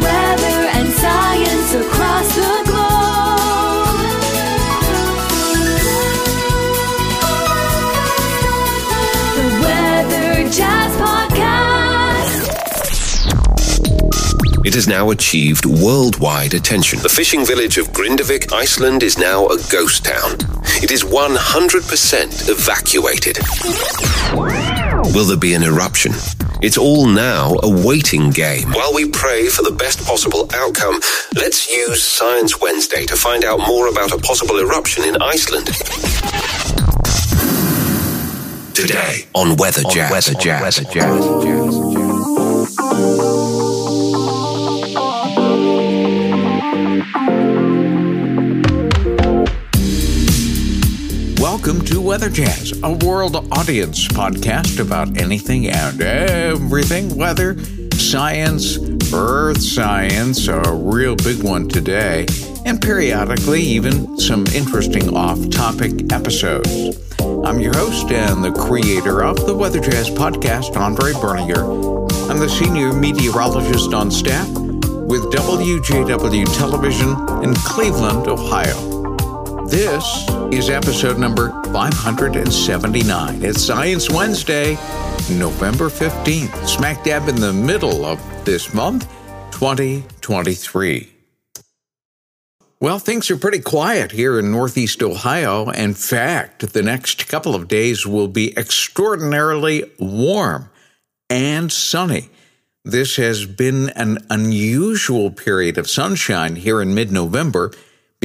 Weather and science across the globe. The Weather Jazz Podcast. It has now achieved worldwide attention. The fishing village of Grindavik, Iceland, is now a ghost town. It is 100% evacuated. Will there be an eruption? It's all now a waiting game. While we pray for the best possible outcome, let's use Science Wednesday to find out more about a possible eruption in Iceland. Today on Weather Jazz. Weather Jazz. Weather Jazz. Weather Jazz, a world audience podcast about anything and everything weather, science, earth science, a real big one today, and periodically even some interesting off topic episodes. I'm your host and the creator of the Weather Jazz podcast, Andre Bernier. I'm the senior meteorologist on staff with WJW Television in Cleveland, Ohio. This is episode number 579. It's Science Wednesday, November 15th, smack dab in the middle of this month, 2023. Well, things are pretty quiet here in Northeast Ohio. In fact, the next couple of days will be extraordinarily warm and sunny. This has been an unusual period of sunshine here in mid November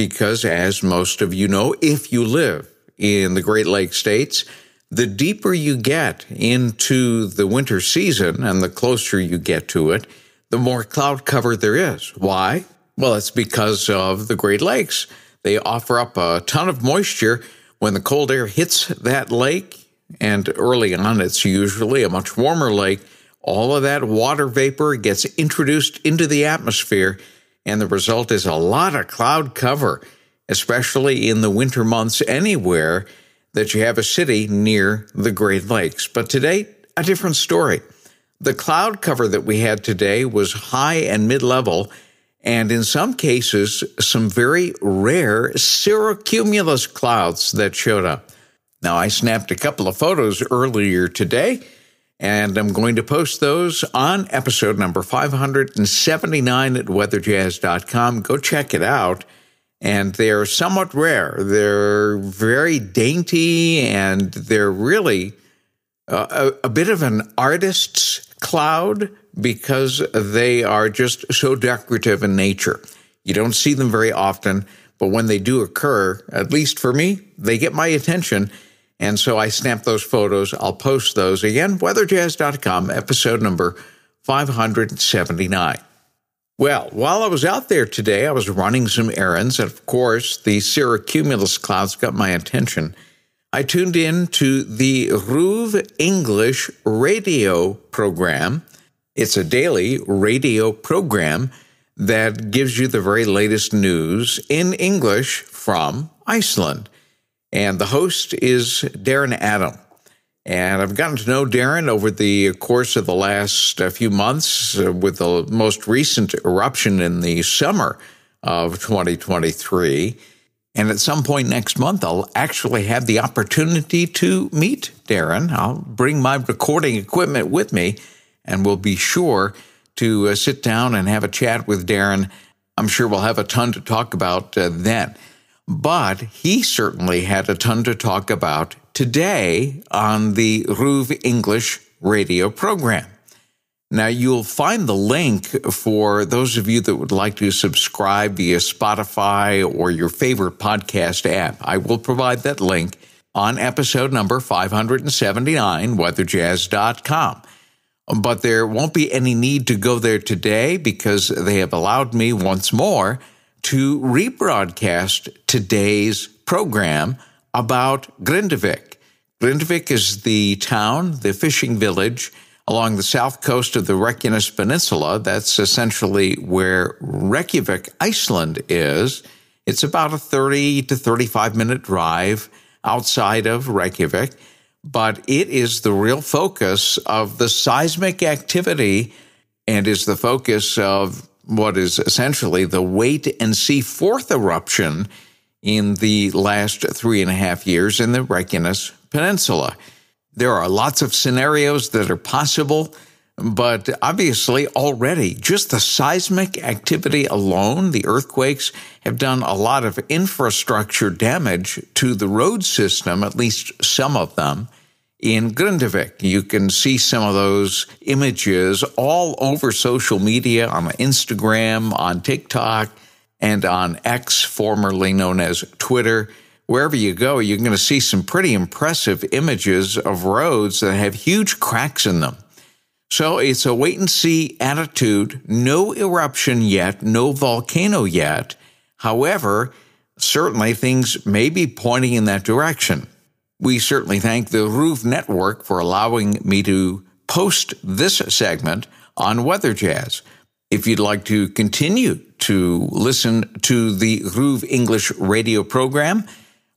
because, as most of you know, if you live in the Great Lakes states, the deeper you get into the winter season and the closer you get to it, the more cloud cover there is. Why? Well, it's because of the Great Lakes. They offer up a ton of moisture when the cold air hits that lake, and early on, it's usually a much warmer lake. All of that water vapor gets introduced into the atmosphere and the result is a lot of cloud cover, especially in the winter months anywhere that you have a city near the Great Lakes. But today, a different story. The cloud cover that we had today was high and mid level, and in some cases, some very rare cirrocumulus clouds that showed up. Now, I snapped a couple of photos earlier today and I'm going to post those on episode number 579 at weatherjazz.com. Go check it out. And they're somewhat rare. They're very dainty and they're really uh, a, a bit of an artist's cloud because they are just so decorative in nature. You don't see them very often, but when they do occur, at least for me, they get my attention. And so I snapped those photos. I'll post those again, weatherjazz.com, episode number 579. Well, while I was out there today, I was running some errands. And of course, the cirrocumulus clouds got my attention. I tuned in to the RÚV English radio program. It's a daily radio program that gives you the very latest news in English from Iceland. And the host is Darren Adam. And I've gotten to know Darren over the course of the last uh, few months uh, with the most recent eruption in the summer of 2023. And at some point next month, I'll actually have the opportunity to meet Darren. I'll bring my recording equipment with me and we'll be sure to uh, sit down and have a chat with Darren. I'm sure we'll have a ton to talk about uh, then. But he certainly had a ton to talk about today on the RÚV English radio program. Now, you'll find the link for those of you that would like to subscribe via Spotify or your favorite podcast app. I will provide that link on episode number 579, weatherjazz.com. But there won't be any need to go there today because they have allowed me once more to rebroadcast today's program about Grindavik. Grindavik is the town, the fishing village along the south coast of the Reykjanes Peninsula. That's essentially where Reykjavik, Iceland is. It's about a 30 to 35 minute drive outside of Reykjavik. but it is the real focus of the seismic activity and is the focus of what is essentially the wait and see fourth eruption in the last three and a half years in the Reykjanes Peninsula. There are lots of scenarios that are possible, but obviously already just the seismic activity alone, the earthquakes have done a lot of infrastructure damage to the road system, at least some of them in Grindavik. You can see some of those images all over social media on Instagram, on TikTok, and on X, formerly known as Twitter. Wherever you go, you're going to see some pretty impressive images of roads that have huge cracks in them. So it's a wait and see attitude. No eruption yet, no volcano yet. However, certainly things may be pointing in that direction. We certainly thank the RÚV Network for allowing me to post this segment on Weather Jazz. If you'd like to continue to listen to the RÚV English radio program,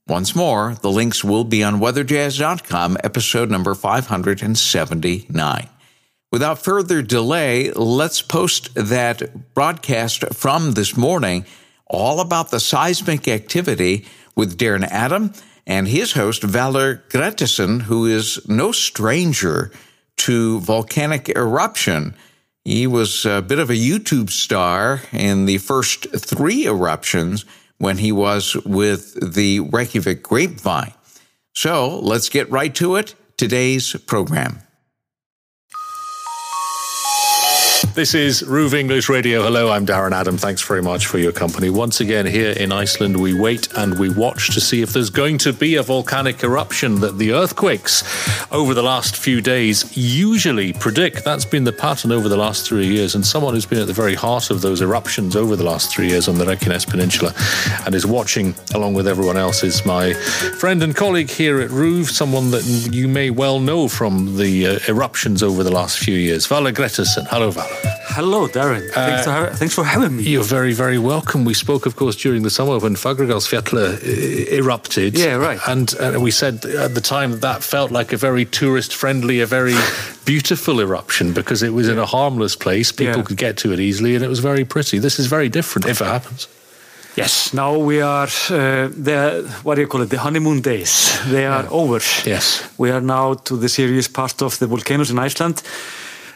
once more, the links will be on weatherjazz.com, episode number 579. Without further delay, let's post that broadcast from this morning all about the seismic activity with Darren Adam and his host, Valur Grettisson, who is no stranger to volcanic eruption. He was a bit of a YouTube star in the first three eruptions when he was with the Reykjavik Grapevine. So let's get right to it. Today's program. This is RÚV English Radio. Hello, I'm Darren Adam. Thanks very much for your company. Once again, here in Iceland, we wait and we watch to see if there's going to be a volcanic eruption that the earthquakes over the last few days usually predict. That's been the pattern over the last three years. And someone who's been at the very heart of those eruptions over the last three years on the Reykjanes Peninsula and is watching along with everyone else is my friend and colleague here at RÚV, someone that you may well know from the uh, eruptions over the last few years. Valur Grettisson. Hello, Valur. Hello, Darren. Uh, thanks, for, thanks, for, having me. You're very, very welcome. We spoke, of course, during the summer when Fagradalsfjall uh, erupted. Yeah, right. And uh, we said at the time that, that felt like a very tourist friendly, a very beautiful eruption because it was in a harmless place. People yeah. could get to it easily and it was very pretty. This is very different if it happens. Yes, now we are uh, the what do you call it? The honeymoon days. They are yeah. over. Yes, we are now to the serious part of the volcanoes in Iceland.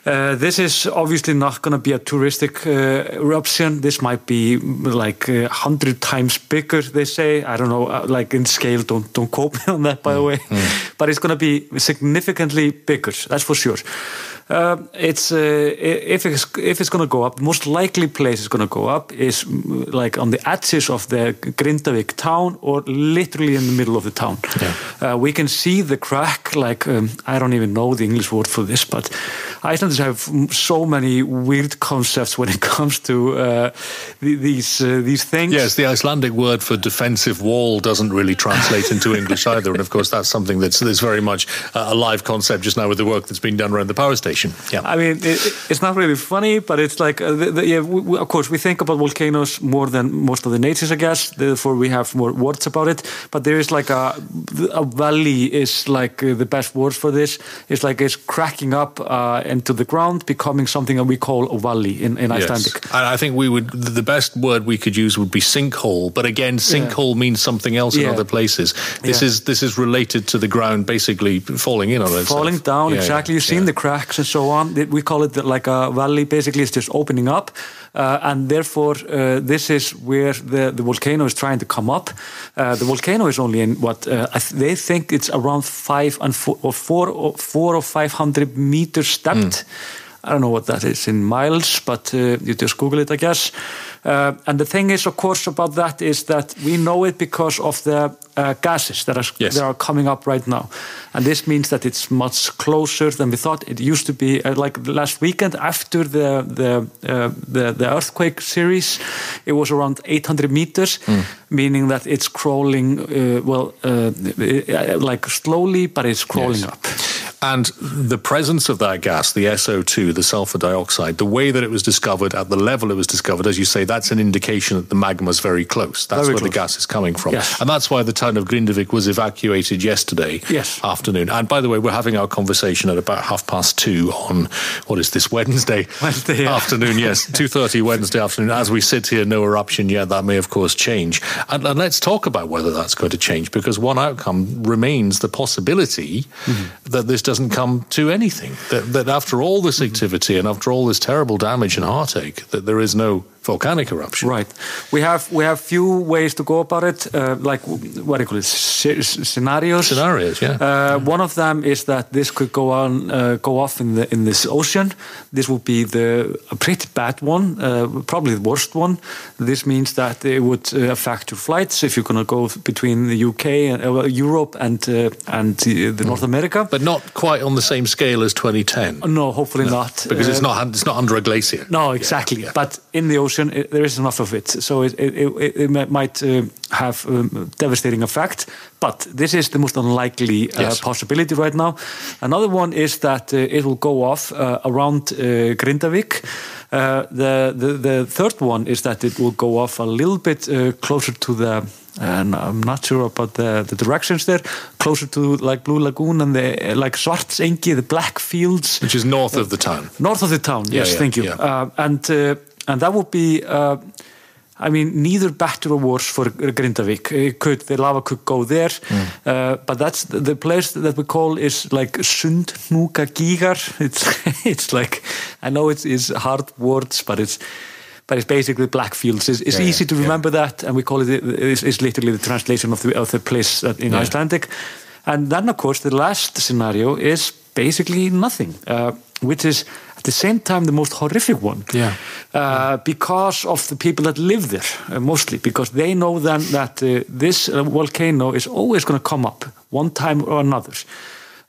Uh, this is obviously not going to be a touristic uh, eruption. This might be like a uh, hundred times bigger. They say. I don't know. Uh, like in scale, don't don't quote me on that, by mm. the way. Mm. But it's going to be significantly bigger. That's for sure. Uh, it's uh, if it's if it's going to go up, the most likely place it's going to go up is mm, like on the edges of the Grindavik town or literally in the middle of the town. Yeah. Uh, we can see the crack. Like um, I don't even know the English word for this, but Icelanders have so many weird concepts when it comes to uh, these uh, these things. Yes, the Icelandic word for defensive wall doesn't really translate into English either, and of course that's something that's, that's very much a live concept just now with the work that's been done around the power station. Yeah. I mean, it, it's not really funny, but it's like, uh, the, the, yeah, we, of course, we think about volcanoes more than most of the natives, I guess. Therefore, we have more words about it. But there is like a, a valley is like uh, the best word for this. It's like it's cracking up uh, into the ground, becoming something that we call a valley in, in Icelandic. And I think we would, the best word we could use would be sinkhole. But again, sinkhole yeah. means something else yeah. in other places. This yeah. is this is related to the ground basically falling in on it. Falling down, exactly. You've seen the cracks so on. We call it like a valley. Basically, it's just opening up, uh, and therefore uh, this is where the, the volcano is trying to come up. Uh, the volcano is only in what uh, they think it's around five and four or four or, four or five hundred meters depth. Mm. I don't know what that is in miles, but uh, you just Google it, I guess. Uh, and the thing is, of course, about that is that we know it because of the uh, gases that are, yes. that are coming up right now. And this means that it's much closer than we thought. It used to be uh, like last weekend after the, the, uh, the, the, earthquake series, it was around 800 meters, mm. meaning that it's crawling, uh, well, uh, like slowly, but it's crawling yes. up. And the presence of that gas, the SO2, the sulfur dioxide, the way that it was discovered at the level it was discovered, as you say, that's an indication that the magma is very close. That's Very where the gas is coming from. Yes. And that's why the town of Grindavik was evacuated yesterday Yes. afternoon. And by the way, we're having our conversation at about half past two on, what is this, Wednesday, Wednesday, yeah. afternoon, yes, 2.30 Wednesday afternoon. As we sit here, no eruption yet. That may, of course, change. And, and let's talk about whether that's going to change, because one outcome remains the possibility Mm-hmm. that this doesn't come to anything. That, that after all this activity and after all this terrible damage and heartache, that there is no volcanic eruption. Right. We have we have few ways to go about it. Uh, like what do you call it? Sce- scenarios. Scenarios, yeah. Uh, one of them is that this could go on, uh, go off in the in this ocean. This would be the a pretty bad one, uh, probably the worst one. This means that it would uh, affect your flights if you're going to go between the UK and uh, Europe and uh, and the, North America. But not quite on the same scale as 2010. no, hopefully not, Because it's not it's not under a glacier. No, exactly. yeah. But in the ocean, it, there is enough of it, so it it, it, it might uh, have um, devastating effect. But this is the most unlikely uh, Yes. possibility right now. Another one is that uh, it will go off uh, around uh, Grindavik. Uh, the, the the third one is that it will go off a little bit uh, closer to the. And I'm not sure about the, the directions there. Closer to like Blue Lagoon and the uh, like Svartsengi, the black fields. Which is north of the town. North of the town, Yeah, yes, yeah, thank you. yeah. Uh, and uh, and that would be, uh, I mean, neither better or worse for Grindavik. It could the lava could go there, Hmm. uh, but that's the, the place that we call is like Sundhnúkagígar. It's it's like I know it's, it's hard words, but it's. But it's basically black fields. It's, it's Yeah, easy yeah, to yeah. remember that, and we call it. It's, it's literally the translation of the of the place that in Yeah. Icelandic. And then, of course, the last scenario is basically nothing, uh, which is at the same time the most horrific one. Yeah. Uh, because of the people that live there, uh, mostly, because they know then that uh, this uh, volcano is always going to come up one time or another.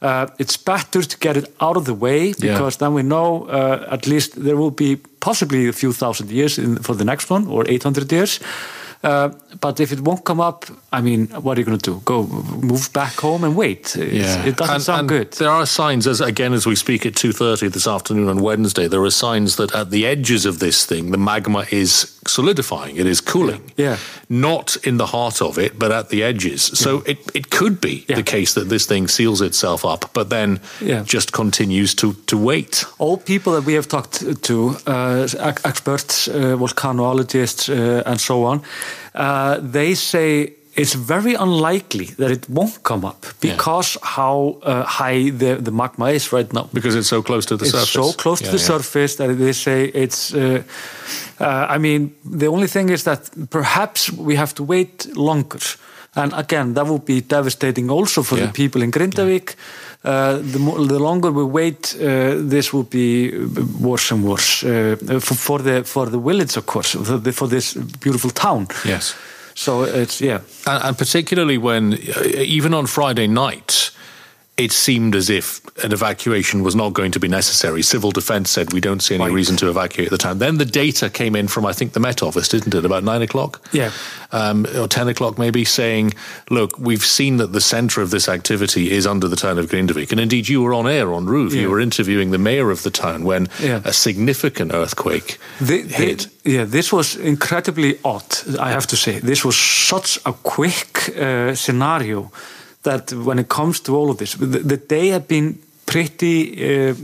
Uh, it's better to get it out of the way because then we know uh, at least there will be possibly a few thousand years in, for the next one or 800 years. But if it won't come up, I mean, what are you going to do? Go move back home and wait? It's- It doesn't And- sound and good. There are signs, as again as we speak at two thirty this afternoon on Wednesday, there are signs that at the edges of this thing, the magma is solidifying. It is cooling. Yeah. Not in the heart of it, but at the edges. So it, it could be Yeah. the case that this thing seals itself up, but then Yeah. just continues to to wait. all people that we have talked to, uh, experts, uh, volcanologists, uh, and so on, uh, they say it's very unlikely that it won't come up because how uh, high the, the magma is right now. Because it's so close to the it's surface. so close Yeah, to the yeah. surface that they say it's. Uh, uh, I mean, the only thing is that perhaps we have to wait longer. And again, that would be devastating also for Yeah. the people in Grindavik. Uh, the, more, the longer we wait, uh, this will be worse and worse uh, for, for the for the village, of course, for, the, for this beautiful town. Yes. So it's yeah, And, and particularly when, uh, even on Friday night, it seemed as if an evacuation was not going to be necessary. Civil defence said we don't see any Right. reason to evacuate the town. Then the data came in from, I think, the Met Office, didn't it, about nine o'clock? Yeah. Um, or 10 o'clock maybe, saying, look, we've seen that the centre of this activity is under the town of Grindavik. And indeed, you were on air on RÚV. Yeah. You were interviewing the mayor of the town when Yeah. a significant earthquake The- the- hit. yeah, this was incredibly odd, I have to say. This was such a quick uh, scenario that when it comes to all of this, the, the day had been pretty uh,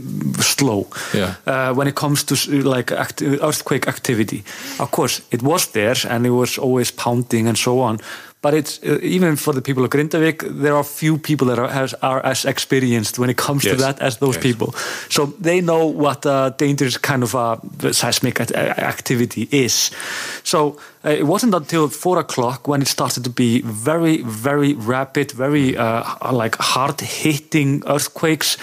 slow Yeah. uh, when it comes to like act- earthquake activity. Of course, it was there and it was always pounding and so on. But it's uh, even for the people of Grindavik, there are few people that are, has, are as experienced when it comes to that as those Yes. people. So they know what a dangerous kind of a seismic act- activity is. So uh, it wasn't until four o'clock when it started to be very, very rapid, very uh, like hard hitting earthquakes.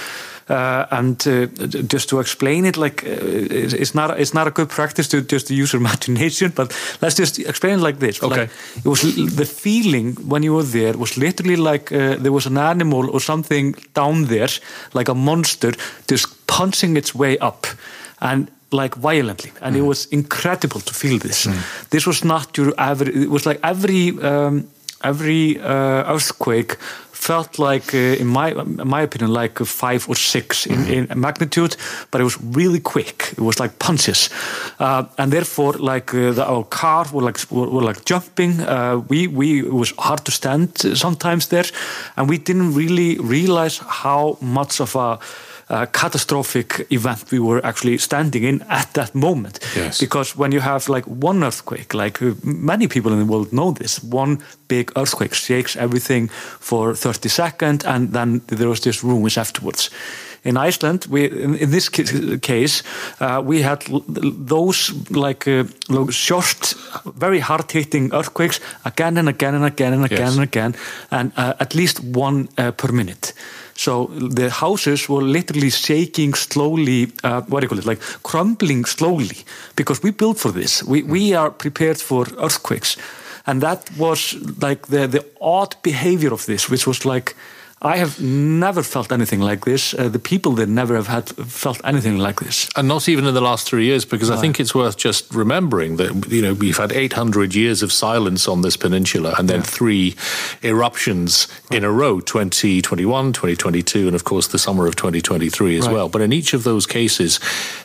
Uh, and uh, just to explain it, like uh, it's not it's not a good practice to just use your imagination, but let's just explain it like this. Okay. Like, it was the feeling when you were there was literally like uh, there was an animal or something down there, like a monster, just punching its way up, and like violently, and it was incredible to feel this. This was not your average. It was like every um, every uh, earthquake felt like, uh, in my in my opinion, like five or 6 in, in magnitude, but it was really quick. It was like punches, uh, and therefore, like uh, the, our car were like were, were like jumping. Uh, we we it was hard to stand sometimes there, and we didn't really realize how much of a uh, catastrophic event we were actually standing in at that moment. Yes. Because when you have like one earthquake, like uh, many people in the world know this, one big earthquake shakes everything for 30 seconds and then there was just ruins afterwards. In Iceland, we in, in this case, uh, we had those like uh, short, very hard-hitting earthquakes again and again and again and again Yes. and again, and uh, at least one uh, per minute. So the houses were literally shaking slowly, uh, what do you call it, like crumbling slowly, because we built for this. We, we are prepared for earthquakes. And that was like the, the odd behavior of this, which was like, I have never felt anything like this. Uh, the people there never have had felt anything like this. And not even in the last three years, because I think it's worth just remembering that you know we've had 800 years of silence on this peninsula, and then three eruptions in a row: 2021, 2022, and of course the summer of 2023 as Right. well. But in each of those cases,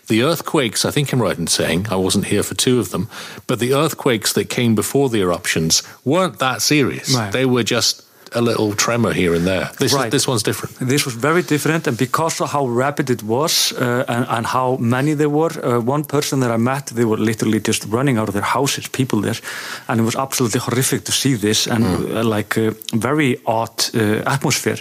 the earthquakes, I think I'm right in saying I wasn't here for two of them, but the earthquakes that came before the eruptions weren't that serious. Right. They were just a little tremor here and there. This Right. is, this one's different. This was very different, and because of how rapid it was uh, and, and how many there were, uh, one person that I met, they were literally just running out of their houses, people there, and it was absolutely horrific to see this and uh, like a very odd uh, atmosphere.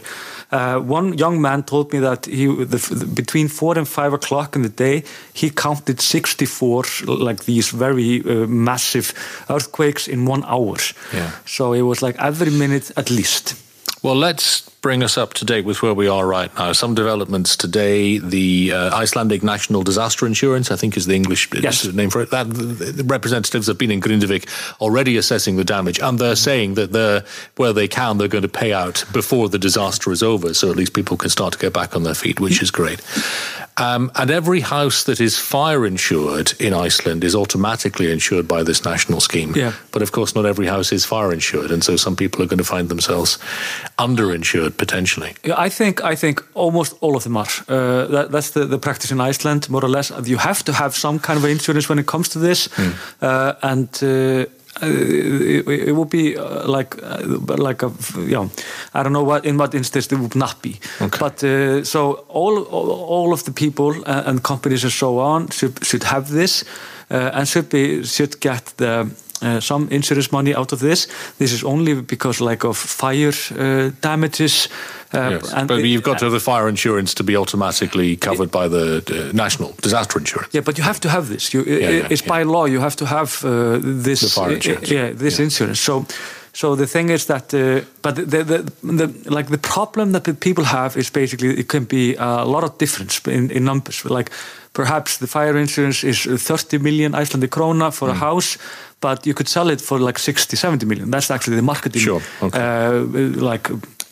Uh, one young man told me that he the, between four and five o'clock in the day he counted 64 like these very uh, massive earthquakes in one hour. Yeah. So it was like every minute at least. Well, let's bring us up to date with where we are right now. Some developments today. The uh, Icelandic National Disaster Insurance, I think, is the English Yes. name for it. That the, the representatives have been in Grindavik already assessing the damage, and they're saying that they're where they can, they're going to pay out before the disaster is over, so at least people can start to get back on their feet, which is great. Um, and every house that is fire insured in Iceland is automatically insured by this national scheme. Yeah. But of course, not every house is fire insured, and so some people are going to find themselves underinsured potentially. Yeah, I think I think almost all of them are. Uh, that, that's the, the practice in Iceland, more or less. You have to have some kind of insurance when it comes to this, uh, and. Uh, it, it would be uh, like uh, like a yeah I don't know what in what instance it would not be Okay. but uh, so all, all of the people uh, and companies and so on should should have this uh, and should be should get the uh, some insurance money out of this. This is only because like of fire uh, damages. Uh, Yes. but you've got to have the fire insurance to be automatically covered by the uh, national disaster insurance. Yeah, but you have to have this. You, Yeah, yeah, it's by law. You have to have uh, this. The fire uh, insurance. yeah, this Yeah. insurance. So, so the thing is that, uh, but the, the, the, like the problem that the people have is basically it can be a lot of difference in, in numbers. Like perhaps the fire insurance is 30 million Icelandic krona for Hmm. a house. But you could sell it for like 60, 70 million. That's actually the marketing Sure, okay. uh, like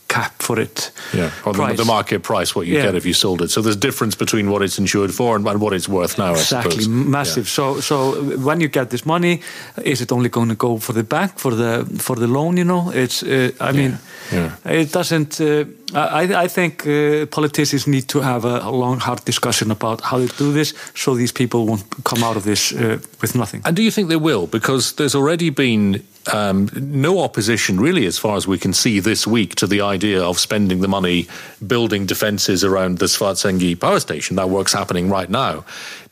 cap for it. Yeah, or the, the market price, what you Yeah. get if you sold it. So there's difference between what it's insured for and, and what it's worth now. Exactly massive so so when you get this money is it only going to go for the bank for the for the loan you know it's uh, i mean yeah. it doesn't uh, i i think uh, politicians need to have a, a long hard discussion about how to do this so these people won't come out of this uh, with nothing And do you think they will? Because there's already been um, no opposition, really, as far as we can see this week, to the idea of spending the money building defences around the Svartsengi power station. That work's happening right now.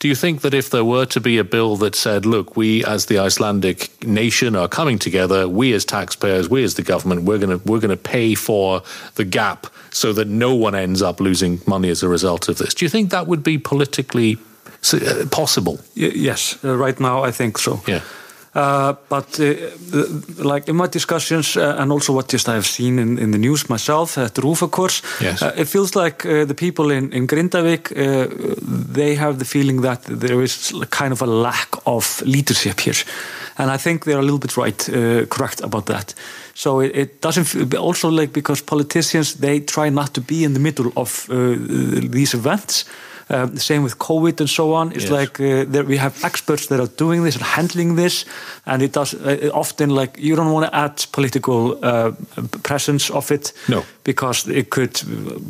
Do you think that if there were to be a bill that said, look, we as the Icelandic nation are coming together, we as taxpayers, we as the government, we're going to we're going to pay for the gap so that no one ends up losing money as a result of this? Do you think that would be politically uh, possible? Y- yes uh, right now i think so Yeah. Uh, but uh, the- like in my discussions uh, and also what just I have seen in, in the news myself at of course Yes. uh, it feels like uh, the people in, in Grindavik uh, they have the feeling that there is kind of a lack of leadership here. And I think they're a little bit right uh, correct about that. So it, it doesn't also like because politicians they try not to be in the middle of uh, these events The same with COVID and so on. It's Yes. like uh, there we have experts that are doing this and handling this, and it does uh, often like you don't want to add political uh, presence of it, No. because it could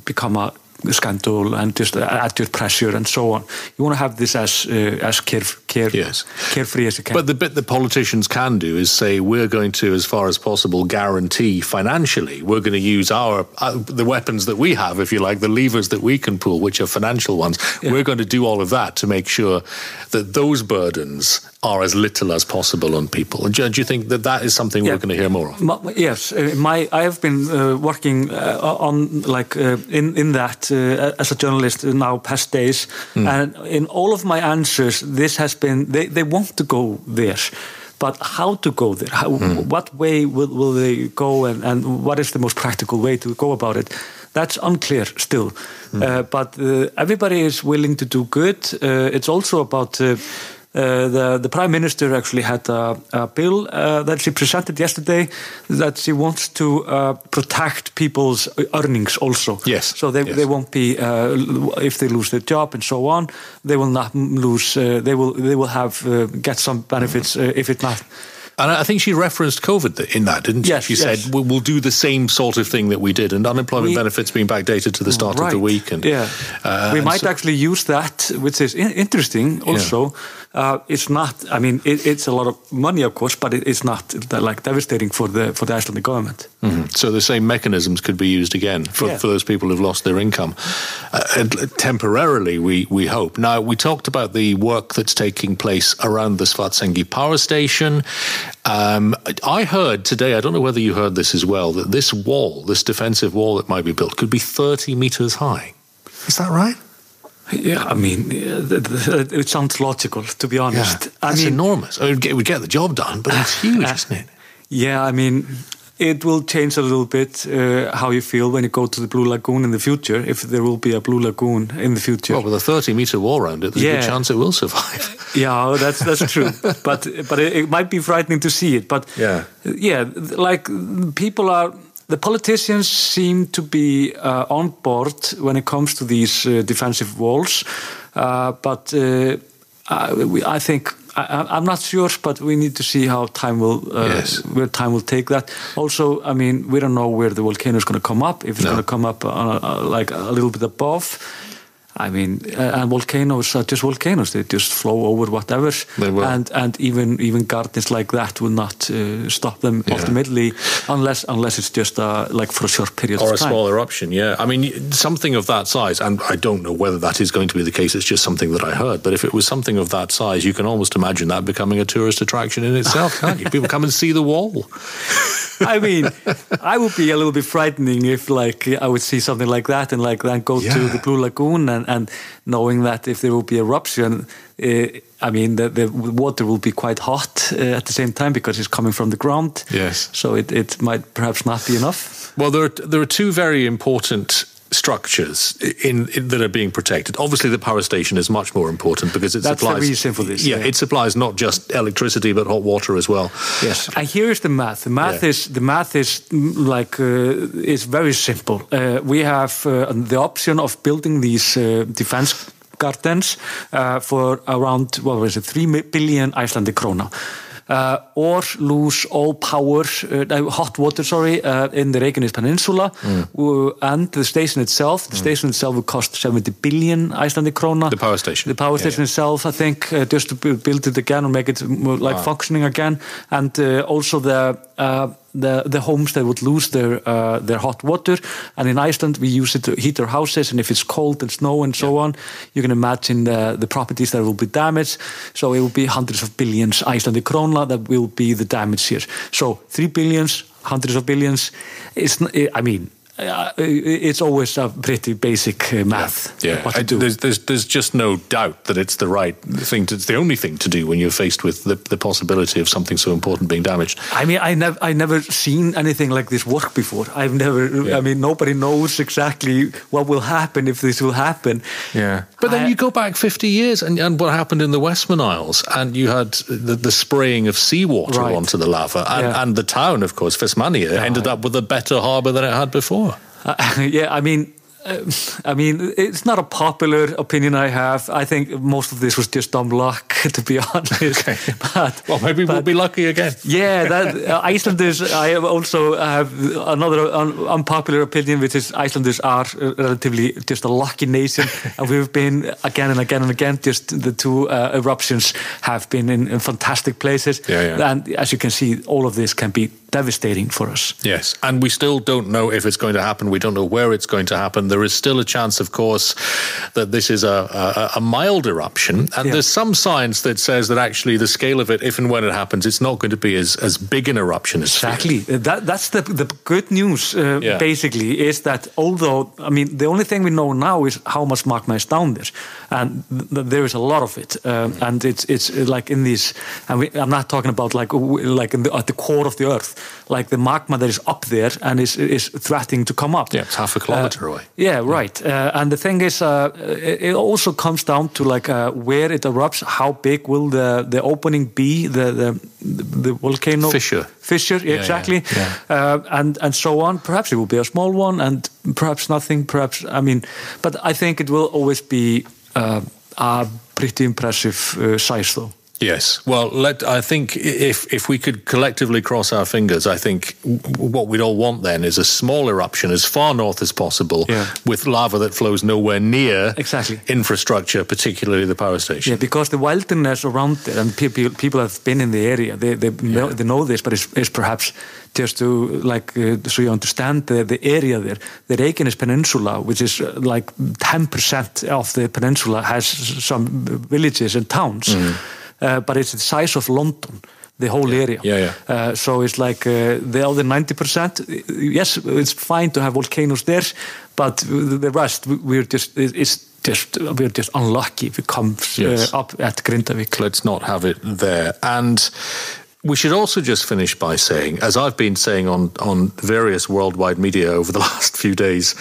become a scandal and just added pressure and so on. You want to have this as uh, as care, care, Yes. carefree as you can. But the bit that politicians can do is say we're going to, as far as possible, guarantee financially. We're going to use our uh, the weapons that we have, if you like, the levers that we can pull, which are financial ones. We're going to do all of that to make sure that those burdens are as little as possible on people. Do, you think that that is something Yeah. we're going to hear more of? My, yes, uh, my I have been uh, working uh, on like uh, in in that uh, as a journalist now past days, and in all of my answers, this has been they, they want to go there. But how to go there? How, What way will, will they go, and, and what is the most practical way to go about it? That's unclear still. Uh, but uh, everybody is willing to do good. Uh, it's also about uh, the the prime minister actually had a, a bill uh, that she presented yesterday that she wants to uh, protect people's earnings also. Yes, So they, yes. they won't be uh, if they lose their job and so on. They will not lose. Uh, they will they will have uh, get some benefits uh, if it not. And I think she referenced COVID in that, didn't she? Yes, she yes. said we'll, do the same sort of thing that we did, and unemployment We- benefits being backdated to the start of the week. And yeah, uh, we and might so- actually use that, which is interesting. Also, uh, it's not. I mean, it, it's a lot of money, of course, but it, it's not uh, like devastating for the for the Icelandic government. Mhm. So the same mechanisms could be used again for, Yeah. for those people who've lost their income uh, temporarily. We we hope. Now we talked about the work that's taking place around the Svartsengi power station. Um, I heard today. I don't know whether you heard this as well. That this wall, this defensive wall that might be built, could be thirty meters high. Is that right? Yeah, I mean, it sounds logical, to be honest. I that's mean, enormous. I mean, it would get the job done, but it's huge, isn't it? yeah, I mean, it will change a little bit uh, how you feel when you go to the Blue Lagoon in the future, if there will be a Blue Lagoon in the future. Well, with a thirty-meter wall around it, there's a good chance it will survive. Yeah, that's that's true. but but it, it might be frightening to see it. But Yeah. yeah, like people are. The politicians seem to be uh, on board when it comes to these uh, defensive walls, uh, but uh, I, we, I think I, I'm not sure. But we need to see how time will uh, Yes. where time will take that. Also, I mean, we don't know where the volcano is going to come up. If it's No. going to come up uh, uh, like a little bit above. I mean, uh, and volcanoes are just volcanoes; they just flow over whatever, They will. and and even even gardens like that will not uh, stop them Yeah. ultimately, unless unless it's just uh, like for a short period or of a time. small eruption. Yeah, I mean something of that size, and I don't know whether that is going to be the case. It's just something that I heard. But if it was something of that size, you can almost imagine that becoming a tourist attraction in itself, can't you? People come and see the wall. I mean, I would be a little bit frightening if, like, I would see something like that and, like, then go to the Blue Lagoon and, and knowing that if there will be eruption, uh, I mean, the, the water will be quite hot uh, at the same time because it's coming from the ground. Yes. So it, it might perhaps not be enough. Well, there are, there are two very important structures in, in that are being protected. Obviously, the power station is much more important because it That's the supplies. reason for this, Yeah, yeah. it supplies not just electricity but hot water as well. Yes, and here is the math. The math Yeah. is the math is mm, like uh, is very simple. Uh, we have uh, the option of building these uh, defense gardens uh, for around what was it, three billion Icelandic krona. Uh, or lose all power, uh, hot water, sorry, uh, in the Reykjanes Peninsula, Mm. Uh, and the station itself. The station itself will cost 70 billion Icelandic krona. The power station. The power Yeah, station itself, I think, uh, just to bu- build it again or make it more like functioning again, and uh, also the uh, the the homes that would lose their uh, their hot water. And in Iceland, we use it to heat our houses, and if it's cold and snow and so on, you can imagine the the properties that will be damaged. So it will be hundreds of billions Icelandic krona that will be the damage here. So three billions, hundreds of billions. It's I mean. Uh, it's always a pretty basic uh, math. Yeah, what to I- do. there's, there's there's just no doubt that it's the right thing. To, it's the only thing to do when you're faced with the, the possibility of something so important being damaged. I mean, I never, I never seen anything like this work before. I've never. Yeah. I mean, nobody knows exactly what will happen if this will happen. Yeah, but then I- you go back 50 years and, and what happened in the Westman Isles, and you had the, the spraying of seawater Right. onto the lava, and, Yeah. and the town, of course, Vestmannaeyjar, ended up with a better harbour than it had before. Uh, yeah, I mean, I mean, it's not a popular opinion I have. I think most of this was just dumb luck, to be honest. But Well, maybe we'll be lucky again. yeah, that uh, Icelanders. I also have another un, unpopular opinion, which is Icelanders are uh, relatively just a lucky nation, and we've been again and again and again. Just the two uh, eruptions have been in, in fantastic places, Yeah, yeah. and as you can see, all of this can be devastating for us. Yes, and we still don't know if it's going to happen. We don't know where it's going to happen. There is still a chance, of course, that this is a, a, a mild eruption, and Yeah. there's some science that says that actually the scale of it, if and when it happens, it's not going to be as, as big an eruption as. Exactly. Uh, That, that's the, the good news, uh, Yeah. basically, is that although, I mean, the only thing we know now is how much magma is down there. And th- th- there is a lot of it. Um, And it's it's uh, like in these, and we, I'm not talking about like like in the, at the core of the earth, like the magma that is up there and is, is threatening to come up. Yeah, it's half a kilometer away. Yeah, right. Uh, and the thing is, uh, it, it also comes down to like uh, where it erupts, how big will the, the opening be, the the, the volcano Fissure. fissure, yeah, exactly, yeah. Uh, and and so on. Perhaps it will be a small one, and perhaps nothing. Perhaps I mean, but I think it will always be uh, a pretty impressive uh, size, though. Yes. Well, let I think if if we could collectively cross our fingers, I think what we'd all want then is a small eruption as far north as possible, Yeah. with lava that flows nowhere near Exactly. infrastructure, particularly the power station. Yeah, because the wilderness around there, and people people have been in the area, they they, know, they know this, but it's, it's perhaps just to like uh, so you understand the, the area there. The Reykjanes Peninsula, which is uh, like ten percent of the peninsula, has some villages and towns, uh, but it's the size of London. The whole area, Yeah, yeah. Uh, so it's like uh, the other ninety percent. Yes, it's fine to have volcanoes there, but the rest we're just it's just we're just unlucky if it comes Yes. uh, up at Grindavik. Let's not have it there. And we should also just finish by saying, as I've been saying on, on various worldwide media over the last few days,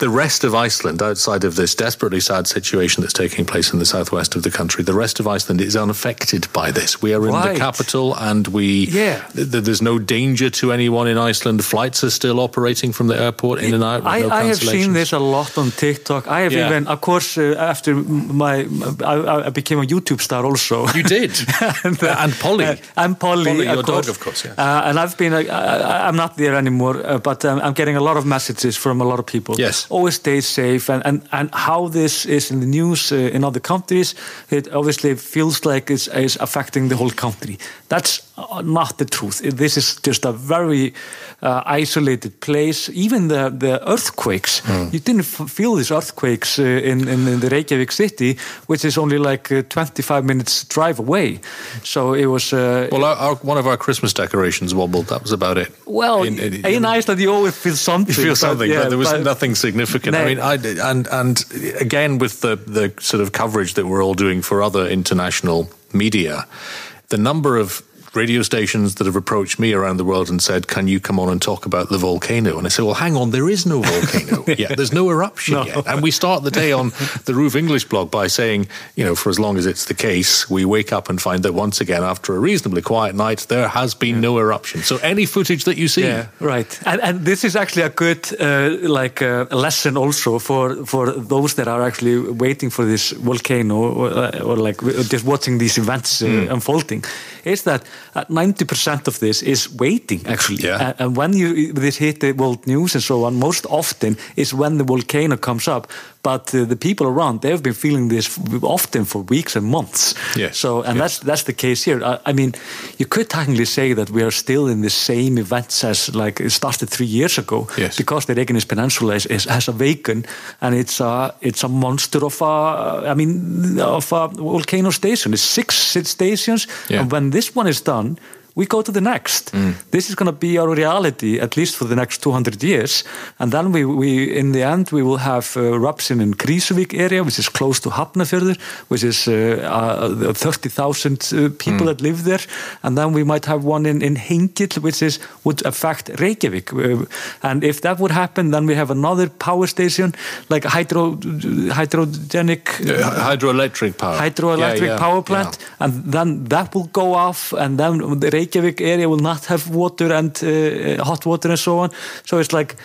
the rest of Iceland, outside of this desperately sad situation that's taking place in the southwest of the country, the rest of Iceland is unaffected by this. We are in Right. the capital and we Yeah. th- th- there's no danger to anyone in Iceland. Flights are still operating from the airport in and out. with I, no I have seen this a lot on TikTok. I have Yeah. even, of course, uh, after my, I, I became a YouTube star also. You did. and, uh, and Polly. uh, I'm Polly, Polly, your course. dog, of course, yes. Uh, and I've been, uh, I, I'm not there anymore, uh, but um, I'm getting a lot of messages from a lot of people. Yes. Always stay safe. And, and, and how this is in the news uh, in other countries, it obviously feels like it's, it's affecting the whole country. That's not the truth. This is just a very uh, isolated place. Even the, the earthquakes, Hmm. you didn't f- feel these earthquakes uh, in, in, in the Reykjavik city, which is only like uh, 25 minutes drive away. So it was. Uh, Well, our, our, one of our Christmas decorations wobbled. That was about it. well, In- in, in- Iceland, you always feel something. You feel but, something, yeah, but there was but- nothing significant. I mean, I and and again with the the sort of coverage that we're all doing for other international media, the number of radio stations that have approached me around the world and said, "Can you come on and talk about the volcano?" And I say, "Well, hang on, there is no volcano yet. There's no eruption No. yet." And we start the day on the RÚV English blog by saying, you know, for as long as it's the case, we wake up and find that once again, after a reasonably quiet night, there has been no eruption. So any footage that you see, Yeah, right. And, and this is actually a good uh, like uh, lesson also for for those that are actually waiting for this volcano or, or like just watching these events uh, Hmm. unfolding. Is that ninety percent of this is waiting actually, Yeah. and, and when you this hit the world news and so on, most often is when the volcano comes up. But uh, the people around they have been feeling this often for weeks and months. Yes, So and yes. that's that's the case here. I, I mean, you could technically say that we are still in the same events as like it started three years ago. Yes. Because the Reykjanes Peninsula is, is, has awakened, and it's a it's a monster of a I mean of a volcano station. It's six, six stations, Yeah. and when this one is done. We go to the next. This is going to be our reality, at least for the next 200 years. And then we, we in the end, we will have uh, eruption in Krýsuvík area, which is close to Hafnarfjörður, which is uh, uh, 30,000 uh, people that live there. And then we might have one in, in Hengill, which is would affect Reykjavik. Uh, and if that would happen, then we have another power station, like a hydro, hydrogenic Uh, hydroelectric power. hydroelectric Yeah, yeah, power plant, and then that will go off, and then the Reykjavik area will not have water and uh, hot water and so on. So it's like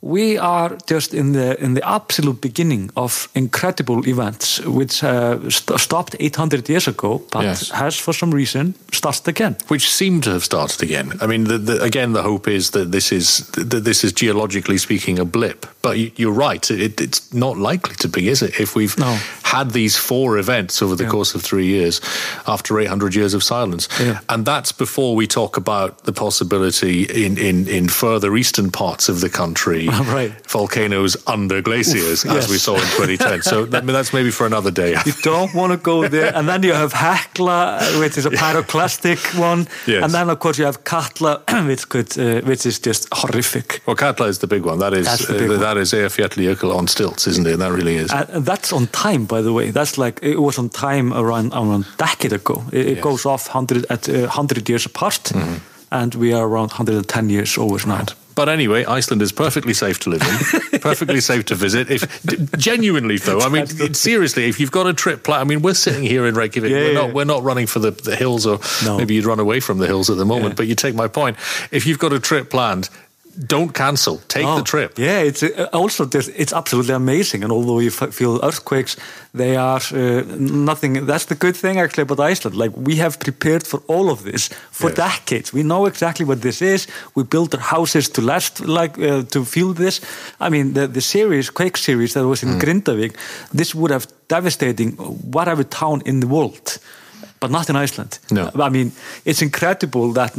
we are just in the in the absolute beginning of incredible events, which uh, st- stopped 800 years ago, but Yes. has for some reason started again. which seem to have started again. I mean, the, the, again, the hope is that this is that this is geologically speaking a blip. But you, you're right; it, it's not likely to be, is it? If we've No. had these four events over the Yeah. course of three years, after 800 years of silence, Yeah. and that's before we talk about the possibility in in in further eastern parts of the country, Right. volcanoes under glaciers, as we saw in 2010. so that, that's maybe for another day. You don't want to go there, and then you have Hekla, which is a pyroclastic one, Yes. and then of course you have Katla, which could, uh, which is just horrific. Well, Katla is the big one. That is That's uh, one. that is Eyjafjallajökull on stilts, isn't it? That really is. That's on time, by the way. That's like it was on time around around a decade ago. It, it Yes. Mm-hmm. goes off hundred at uh, hundred years apart, and we are around hundred and ten years over now. But anyway, Iceland is perfectly safe to live in, perfectly safe to visit. If genuinely though, I mean, seriously, if you've got a trip planned, I mean, we're sitting here in Reykjavik. Yeah, we're yeah. not we're not running for the, the hills, or No. maybe you'd run away from the hills at the moment. But you take my point. If you've got a trip planned, don't cancel. Take Oh, the trip. Yeah, it's uh, also there's, it's absolutely amazing. And although you f- feel earthquakes, they are uh, nothing. That's the good thing actually about Iceland. Like we have prepared for all of this for Yes. decades. We know exactly what this is. We built our houses to last, like uh, to feel this. I mean, the the series quake series that was in Mm. Grindavik, this would have devastating whatever town in the world. But not in Iceland. No. I mean, it's incredible that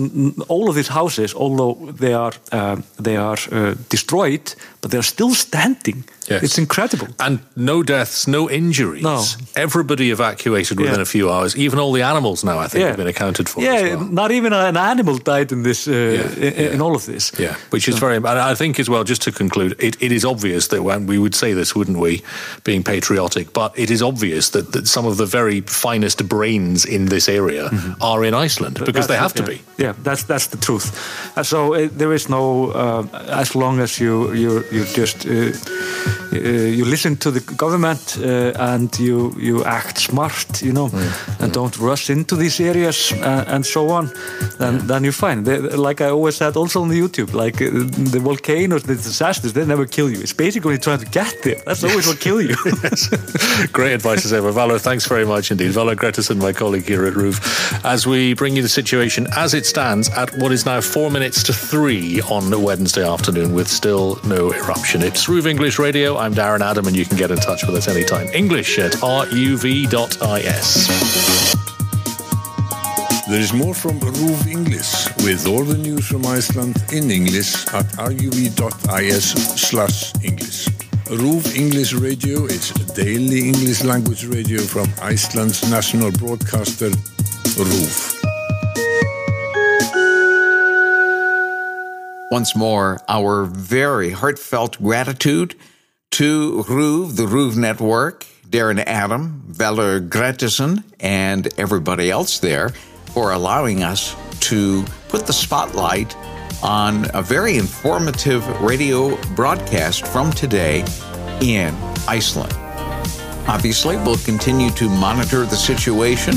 all of these houses, although they are um they are uh, destroyed, but they're still standing. Yes. It's incredible. And no deaths, no injuries. No. Everybody evacuated within Yeah. a few hours. Even all the animals now, I think, have been accounted for. Yeah, well. not even an animal died in this uh, in, yeah. in all of this. Yeah, which is very. And I think as well, just to conclude, it, it is obvious that when we would say this, wouldn't we, being patriotic? But it is obvious that, that some of the very finest brains in this area are in Iceland because they have That's- to yeah. be. Yeah, that's that's the truth. Uh, so uh, there is no, uh, as long as you you you just uh, uh, you listen to the government uh, and you you act smart, you know, and don't rush into these areas uh, and so on, then then you're fine. They, like I always said, also on the YouTube, like uh, the volcanoes, the disasters, they never kill you. It's basically trying to get there. That's always what kill you. Great advice as ever. Valur, thanks very much indeed. Valur Grettisson, my colleague here at RÚV, as we bring you the situation as it stands at what is now four minutes to three on Wednesday afternoon with still no eruption. It's RÚV English Radio. I'm Darren Adam, and you can get in touch with us anytime. English at ruv.is. There is more from RÚV English with all the news from Iceland in English at ruv.is slash English. RÚV English Radio is daily English language radio from Iceland's national broadcaster, RÚV. Once more, our very heartfelt gratitude to RÚV, the RÚV Network, Darren Adam, Valur Grettisson, and everybody else there for allowing us to put the spotlight on a very informative radio broadcast from today in Iceland. Obviously, we'll continue to monitor the situation,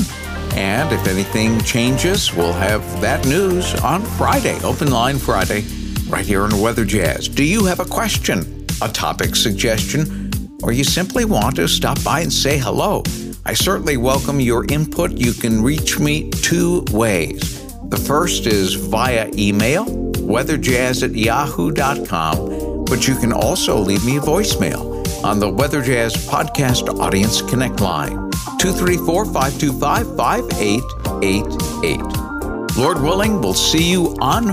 and if anything changes, we'll have that news on Friday, Open Line Friday, right here on WeatherJazz. Do you have a question, a topic suggestion, or you simply want to stop by and say hello? I certainly welcome your input. You can reach me two ways. The first is via email, weatherjazz at yahoo.com, but you can also leave me a voicemail on the WeatherJazz Podcast Audience Connect line, 234 525 5888. Lord willing, we'll see you on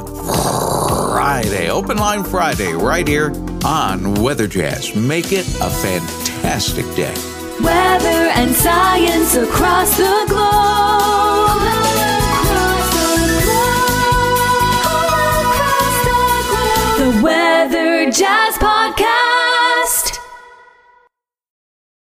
Friday, Open Line Friday, right here on WeatherJazz. Make it a fantastic day. Weather and science across the globe. just